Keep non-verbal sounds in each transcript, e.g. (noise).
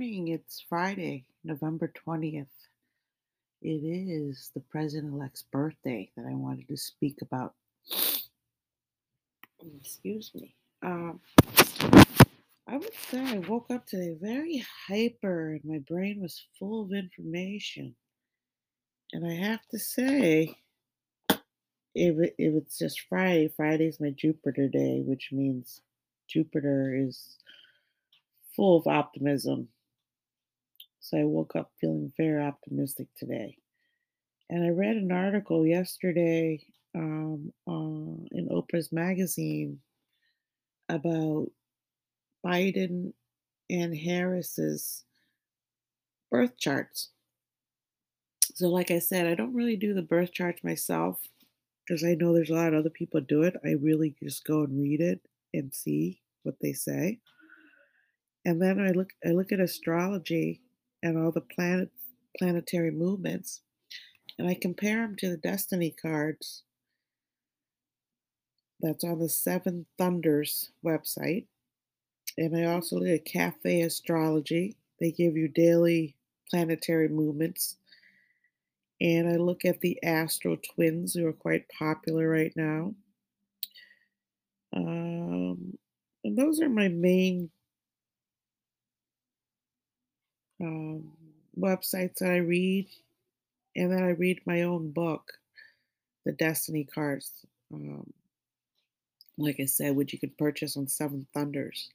Morning. It's Friday, November 20th. It is the president elect's birthday that I wanted to speak about. Excuse me. Um, I would say I woke up today very hyper and my brain was full of information. And I have to say, if, it, if it's just Friday, Friday's my Jupiter day, which means Jupiter is full of optimism. So I woke up feeling very optimistic today. And I read an article yesterday um, uh, in Oprah's magazine about Biden and Harris's birth charts. So, like I said, I don't really do the birth charts myself because I know there's a lot of other people do it. I really just go and read it and see what they say. And then I look I look at astrology and all the planet planetary movements and I compare them to the destiny cards that's on the Seven Thunders website. And I also look at Cafe Astrology. They give you daily planetary movements. And I look at the Astro Twins, who are quite popular right now. Um, and those are my main um, websites that I read. And then I read my own book, The Destiny Cards. Um, like I said, which you can purchase on Seven Thunders.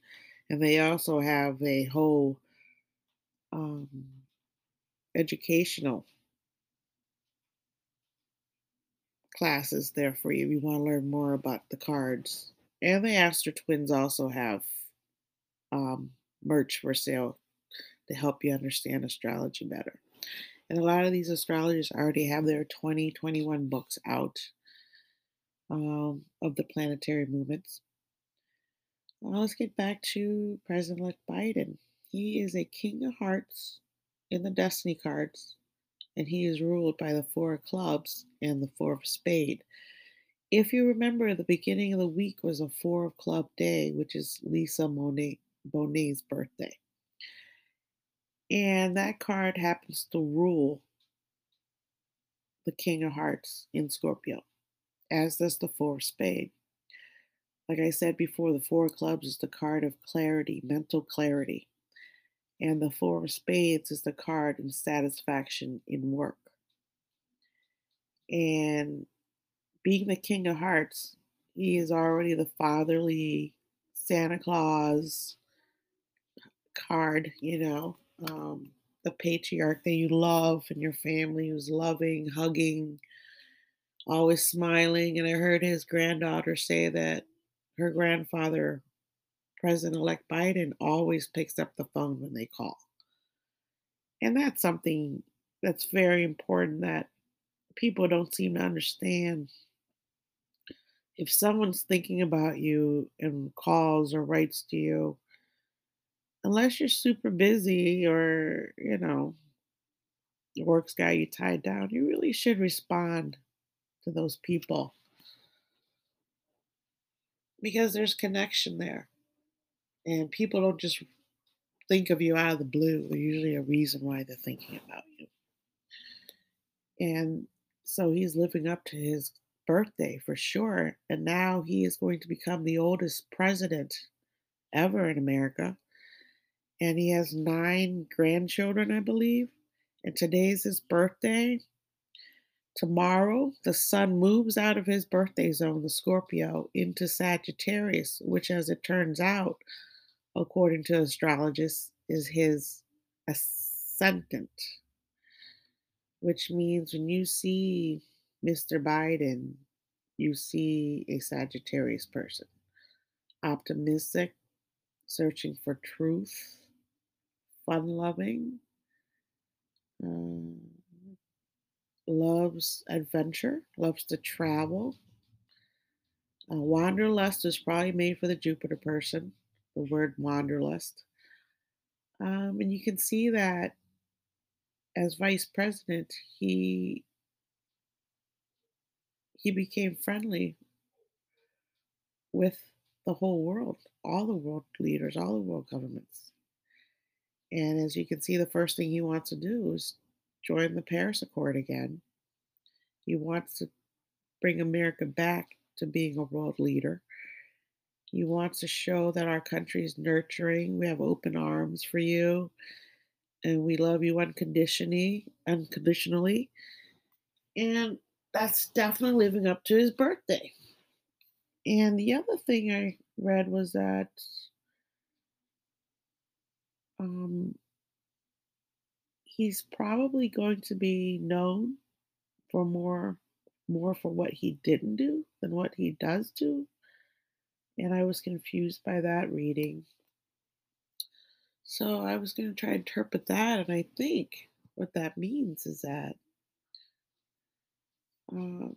And they also have a whole um, educational classes there for you if you want to learn more about the cards. And the Astro Twins also have um, merch for sale to help you understand astrology better. And a lot of these astrologers already have their 2021 books out um, of the planetary movements. Well, let's get back to President elect Biden. He is a king of hearts in the destiny cards, and he is ruled by the four of clubs and the four of spade. If you remember, the beginning of the week was a four of club day, which is Lisa Monet Bonet's birthday. And that card happens to rule the King of Hearts in Scorpio, as does the Four of Spades. Like I said before, the Four of Clubs is the card of clarity, mental clarity. And the Four of Spades is the card of satisfaction in work. And being the King of Hearts, he is already the fatherly Santa Claus card, you know, um, the patriarch that you love and your family who's loving, hugging, always smiling. And I heard his granddaughter say that her grandfather, President elect Biden, always picks up the phone when they call. And that's something that's very important that people don't seem to understand. If someone's thinking about you and calls or writes to you, unless you're super busy or, you know, work's got you tied down, you really should respond to those people because there's connection there. And people don't just think of you out of the blue. There's usually a reason why they're thinking about you. And so he's living up to his birthday for sure. And now he is going to become the oldest president ever in America and he has nine grandchildren, I believe. And today's his birthday. Tomorrow, the sun moves out of his birthday zone, the Scorpio, into Sagittarius, which, as it turns out, according to astrologists, is his ascendant. Which means when you see Mr. Biden, you see a Sagittarius person. Optimistic, searching for truth, fun loving, um, loves adventure, loves to travel. Uh, wanderlust is probably made for the Jupiter person, the word wanderlust. Um, and you can see that as vice president, he he became friendly with the whole world, all the world leaders, all the world governments. And as you can see, the first thing he wants to do is join the Paris Accord again. He wants to bring America back to being a world leader. He wants to show that our country is nurturing. We have open arms for you, and we love you unconditionally. Unconditionally, and that's definitely living up to his birthday. And the other thing I read was that um, he's probably going to be known for more more for what he didn't do than what he does do. And I was confused by that reading. So I was going to try and interpret that, and I think what that means is that um,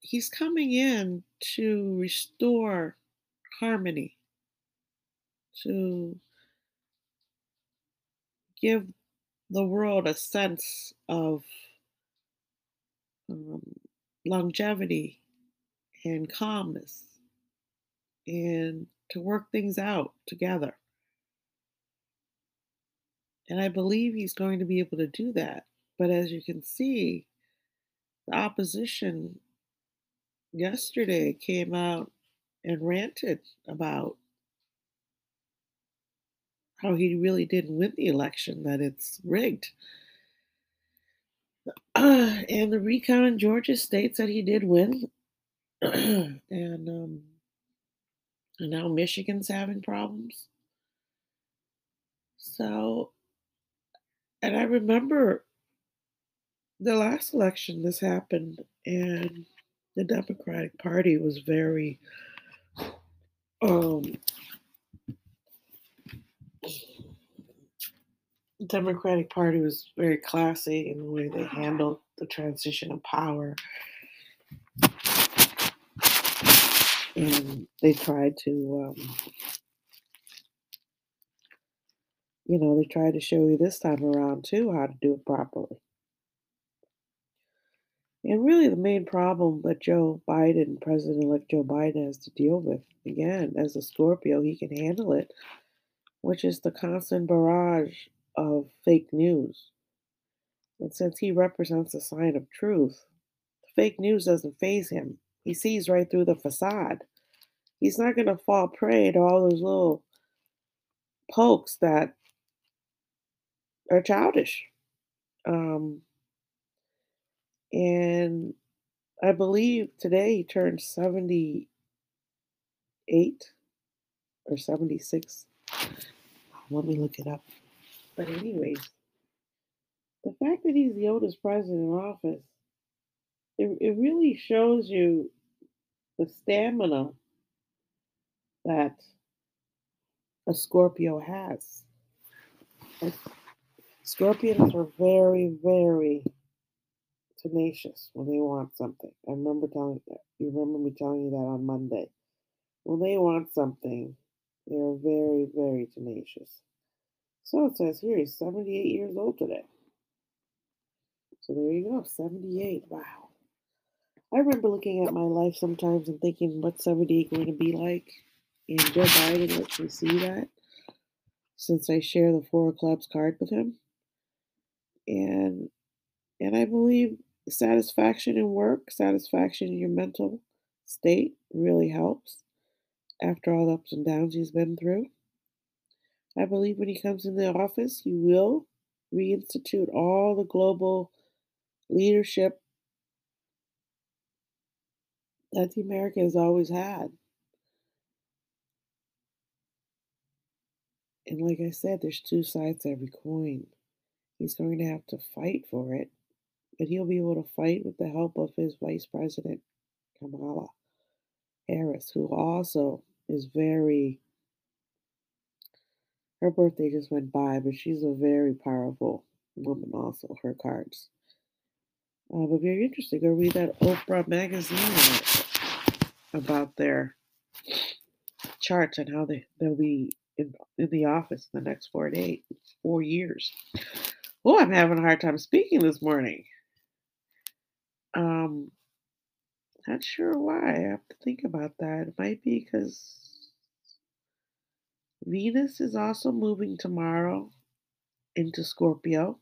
he's coming in to restore harmony, to give the world a sense of um, longevity and calmness and to work things out together. And I believe he's going to be able to do that. But as you can see, the opposition yesterday came out and ranted about how he really didn't win the election, that it's rigged. Uh, (clears throat) and the recount in Georgia states that he did win. (clears throat) and, um, and now Michigan's having problems. So, and I remember the last election this happened, and the Democratic Party was very um Democratic Party was very classy in the way they handled the transition of power. And they tried to, um, you know, they tried to show you this time around too how to do it properly. And really, the main problem that Joe Biden, President elect Joe Biden, has to deal with, again, as a Scorpio, he can handle it, which is the constant barrage of fake news. And since he represents a sign of truth, fake news doesn't faze him. He sees right through the facade. He's not going to fall prey to all those little pokes that are childish. Um, and I believe today he turned 78 or 76. Let me look it up. But, anyways, the fact that he's the oldest president in office, it, it really shows you the stamina that a Scorpio has. Scorpions are very, very tenacious when they want something. I remember telling you remember me telling you that on Monday. When they want something, they are very, very tenacious. So it says here he's 78 years old today. So there you go, 78. Wow. I remember looking at my life sometimes and thinking, what's 78 going to be like? And Joe Biden lets me see that since I share the Four of Clubs card with him. And and I believe satisfaction in work, satisfaction in your mental state really helps after all the ups and downs he's been through. I believe when he comes in the office, he will reinstitute all the global leadership that the America has always had. And like I said, there's two sides to every coin. He's going to have to fight for it but he'll be able to fight with the help of his vice president, Kamala Harris, who also is very. Her birthday just went by, but she's a very powerful woman, also, her cards. Uh, but very interesting. Go read that Oprah magazine about their charts and how they, they'll be in, in the office in the next four eight, four years. Oh, I'm having a hard time speaking this morning. Um, not sure why. I have to think about that. It might be because Venus is also moving tomorrow into Scorpio.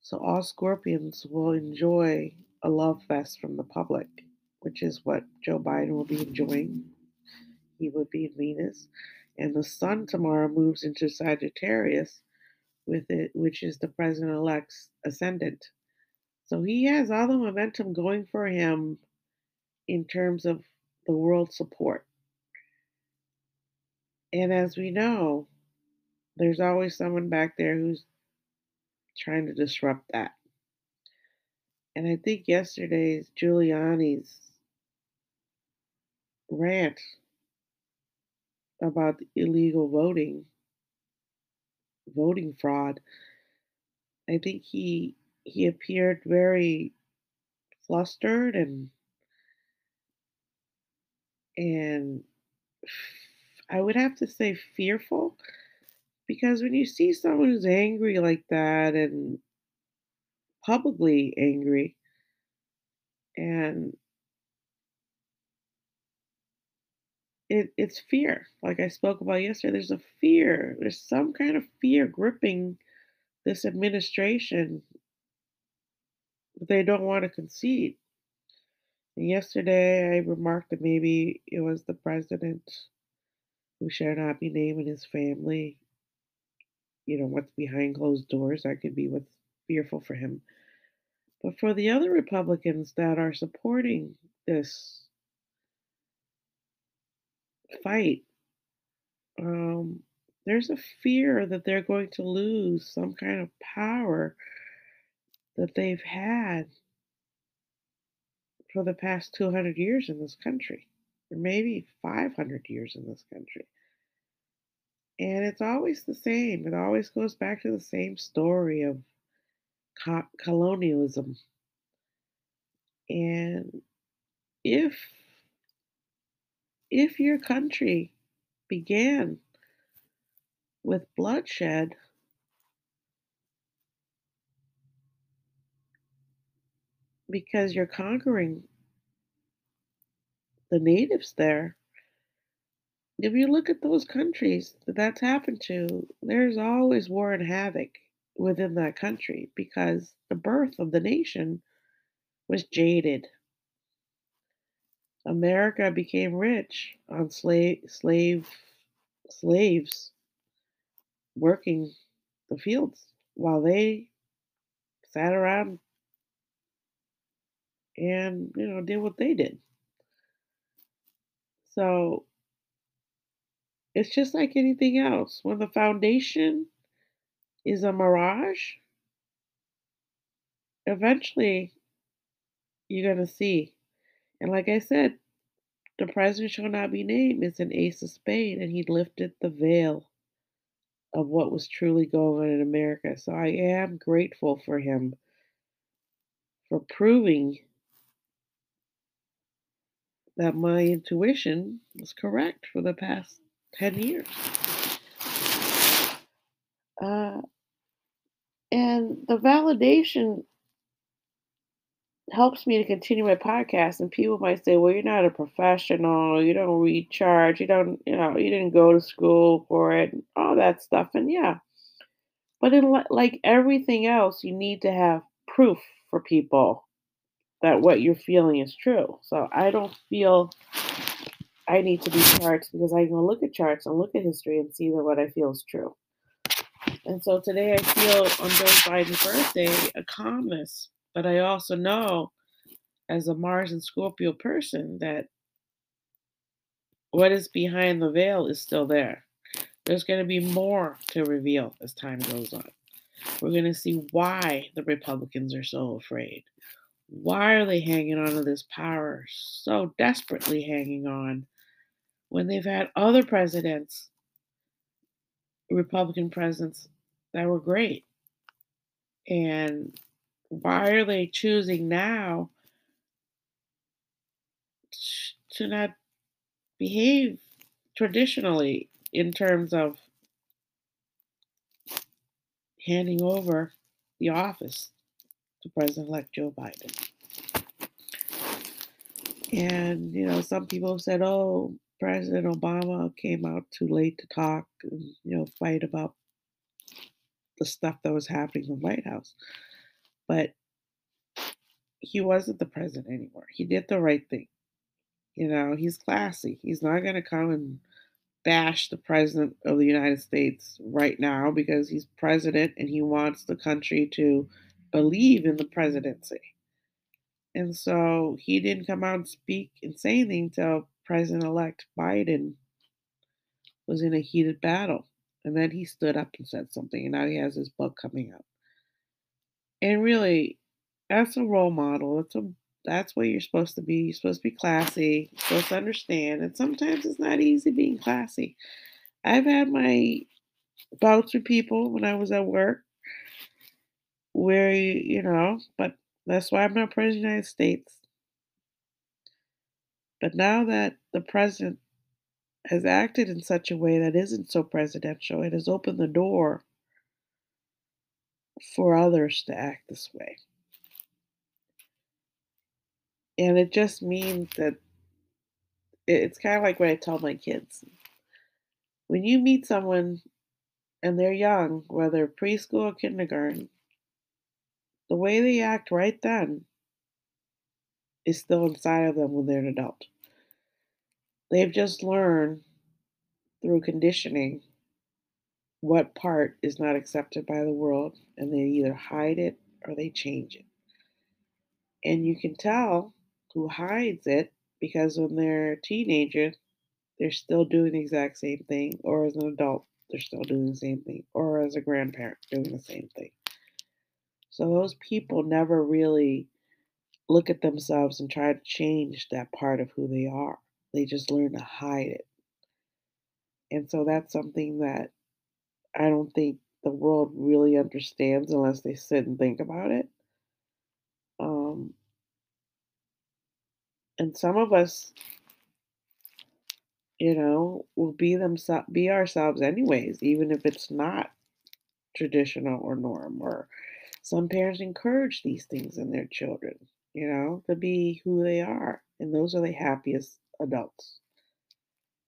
So all Scorpions will enjoy a love fest from the public, which is what Joe Biden will be enjoying. He would be in Venus. And the sun tomorrow moves into Sagittarius with it, which is the president elect's ascendant. So he has all the momentum going for him in terms of the world support. And as we know, there's always someone back there who's trying to disrupt that. And I think yesterday's Giuliani's rant about illegal voting, voting fraud, I think he he appeared very flustered and and I would have to say fearful because when you see someone who's angry like that and publicly angry and it, it's fear like i spoke about yesterday there's a fear there's some kind of fear gripping this administration they don't want to concede. And yesterday i remarked that maybe it was the president who shall not be named and his family you know what's behind closed doors that could be what's fearful for him. But for the other republicans that are supporting this fight um, there's a fear that they're going to lose some kind of power that they've had for the past 200 years in this country, or maybe 500 years in this country. And it's always the same. It always goes back to the same story of co- colonialism. And if if your country began with bloodshed, because you're conquering the natives there, if you look at those countries that that's happened to, there's always war and havoc within that country because the birth of the nation was jaded. America became rich on slave slave slaves working the fields while they sat around and you know did what they did. So it's just like anything else. When the foundation is a mirage, eventually you're going to see. And like I said, the president shall not be named is an ace of spades, and he lifted the veil of what was truly going on in America. So I am grateful for him for proving that my intuition was correct for the past 10 years. Uh, and the validation helps me to continue my podcast. And people might say, well, you're not a professional, you don't read charts, you don't, you know, you didn't go to school for it, all that stuff. And yeah. But in like everything else, you need to have proof for people that what you're feeling is true. So I don't feel I need to be charts because I can look at charts and look at history and see that what I feel is true. And so today I feel on Joe Biden's birthday a calmness, but I also know as a Mars and Scorpio person that what is behind the veil is still there. There's going to be more to reveal as time goes on. We're going to see why the Republicans are so afraid. Why are they hanging on to this power, so desperately hanging on, when they've had other presidents, Republican presidents, that were great? And why are they choosing now to not behave traditionally in terms of handing over the office to President elect Joe Biden. And, you know, some people have said, oh, President Obama came out too late to talk and, you know, fight about the stuff that was happening in the White House. But he wasn't the president anymore. He did the right thing. You know, he's classy. He's not going to come and bash the president of the United States right now because he's president and he wants the country to believe in the presidency. And so he didn't come out and speak and say anything till President elect Biden was in a heated battle. And then he stood up and said something, and now he has his book coming out. And really, that's a role model. That's a that's what you're supposed to be. You're supposed to be classy. You're supposed to understand. And sometimes it's not easy being classy. I've had my bouts with people when I was at work where you know, but that's why I'm not president of the United States. But now that the president has acted in such a way that isn't so presidential, it has opened the door for others to act this way. And it just means that it's kind of like what I tell my kids. When you meet someone and they're young, whether preschool or kindergarten, the way they act right then is still inside of them when they're an adult. They've just learned through conditioning what part is not accepted by the world, and they either hide it or they change it. And you can tell who hides it because when they're teenagers, they're still doing the exact same thing, or as an adult, they're still doing the same thing, or as a grandparent, doing the same thing. So those people never really look at themselves and try to change that part of who they are. They just learn to hide it. And so that's something that I don't think the world really understands unless they sit and think about it. Um, and some of us, you know, will be themselves, be ourselves anyways, even if it's not traditional or norm. Or some parents encourage these things in their children, you know, to be who they are, and those are the happiest adults.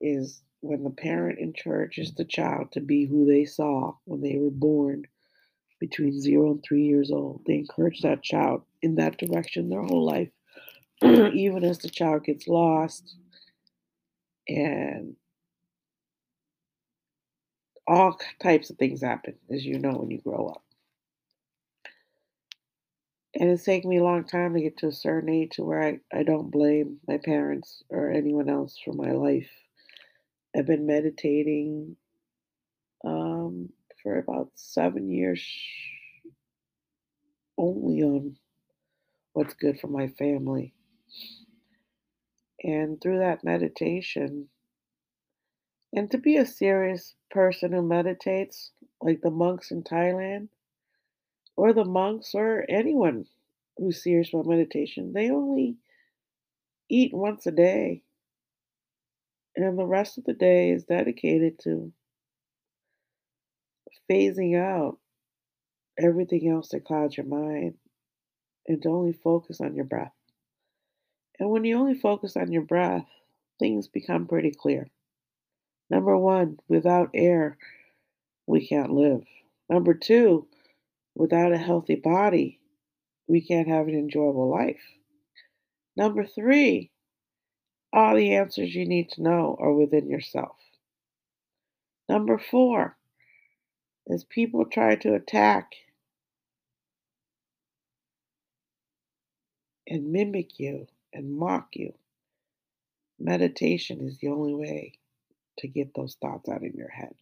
Is when the parent encourages the child to be who they saw when they were born between zero and three years old. They encourage that child in that direction their whole life, (clears throat) even as the child gets lost and all types of things happen, as you know, when you grow up. And it's taken me a long time to get to a certain age to where I, I don't blame my parents or anyone else for my life. I've been meditating um, for about seven years only on what's good for my family. And through that meditation, and to be a serious person who meditates, like the monks in Thailand, or the monks, or anyone who's serious about meditation, they only eat once a day. And the rest of the day is dedicated to phasing out everything else that clouds your mind and to only focus on your breath. And when you only focus on your breath, things become pretty clear. Number one, without air, we can't live. Number two, without a healthy body, we can't have an enjoyable life. Number three, all the answers you need to know are within yourself. Number four, as people try to attack and mimic you and mock you, meditation is the only way to get those thoughts out of your head.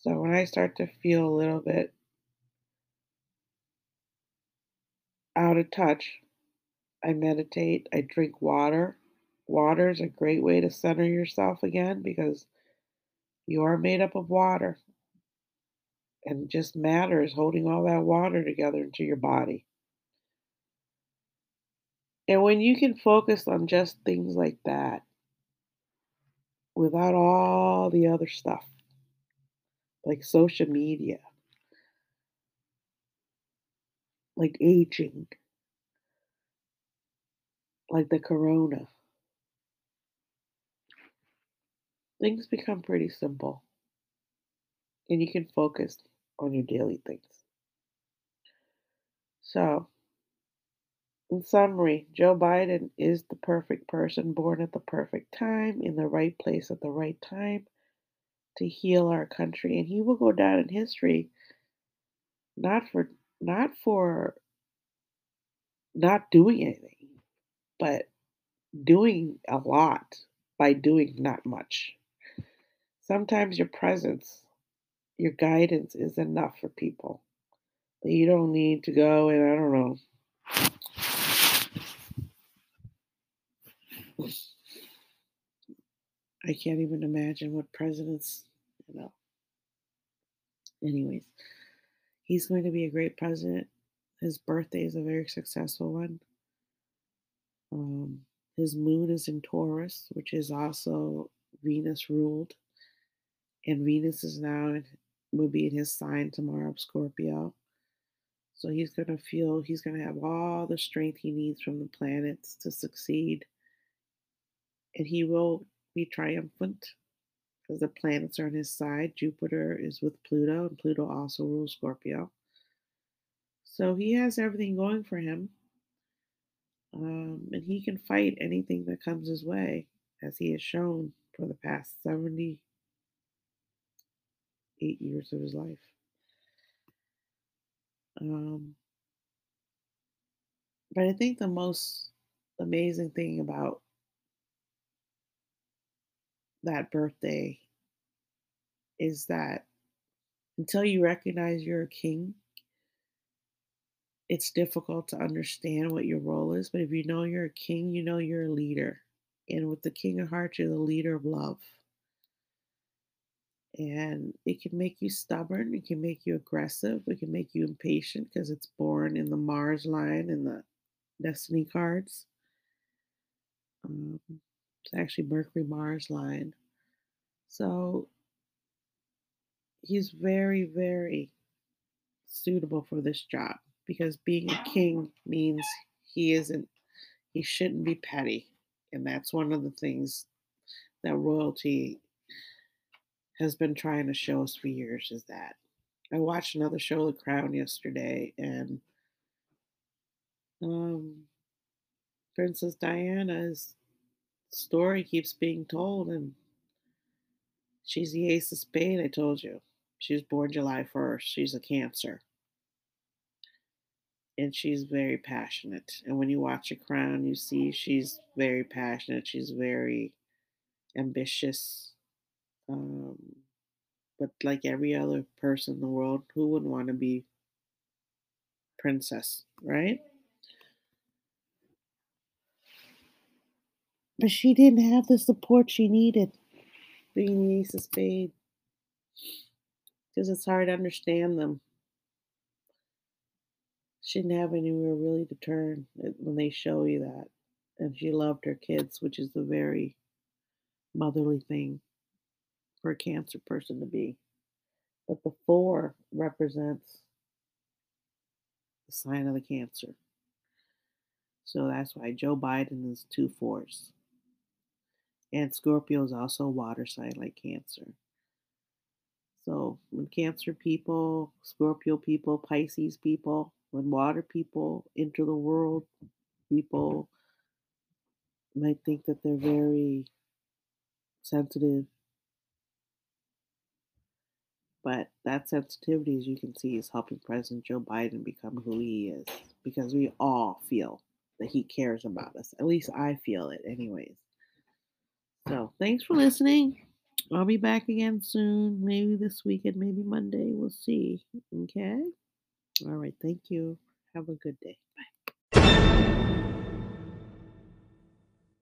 So when I start to feel a little bit out of touch, I meditate, I drink water. Water is a great way to center yourself again because you are made up of water. And just matter is holding all that water together into your body. And when you can focus on just things like that without all the other stuff, like social media, like aging, like the corona, things become pretty simple and you can focus on your daily things. So, in summary, Joe Biden is the perfect person born at the perfect time, in the right place at the right time to heal our country. And he will go down in history not for not for not doing anything, but doing a lot by doing not much. Sometimes your presence, your guidance is enough for people. You don't need to go and I don't know. I can't even imagine what presidents, you know. Anyways, he's going to be a great president. His birthday is a very successful one. Um, his moon is in Taurus, which is also Venus ruled. And Venus is now will be in his sign tomorrow of Scorpio. So he's going to feel he's going to have all the strength he needs from the planets to succeed. And he will be triumphant because the planets are on his side. Jupiter is with Pluto, and Pluto also rules Scorpio. So he has everything going for him. Um, and he can fight anything that comes his way, as he has shown for the past 78 years of his life. Um, but I think the most amazing thing about that birthday is that until you recognize you're a king, it's difficult to understand what your role is. But if you know you're a king, you know you're a leader. And with the King of Hearts, you're the leader of love. And it can make you stubborn, it can make you aggressive, it can make you impatient because it's born in the Mars line in the Destiny cards. Um, it's actually Mercury Mars line. So he's very, very suitable for this job because being a king means he isn't he shouldn't be petty and that's one of the things that royalty has been trying to show us for years is that i watched another show the crown yesterday and um princess diana's story keeps being told and she's the ace of spade i told you she was born july 1st she's a cancer and she's very passionate. And when you watch A Crown, you see she's very passionate. She's very ambitious. Um, but like every other person in the world, who wouldn't want to be princess, right? But she didn't have the support she needed, being the ace of spade. Because it's hard to understand them she didn't have anywhere really to turn uh, when they show you that. And she loved her kids, which is a very motherly thing for a cancer person to be. But the four represents the sign of the cancer. So that's why Joe Biden is two fours. And Scorpio is also water sign like Cancer. So when Cancer people, Scorpio people, Pisces people, when water people enter the world, people might think that they're very sensitive. But that sensitivity, as you can see, is helping President Joe Biden become who he is because we all feel that he cares about us. At least I feel it, anyways. So, thanks for listening. I'll be back again soon, maybe this weekend, maybe Monday. We'll see. Okay. All right. Thank you. Have a good day. Bye.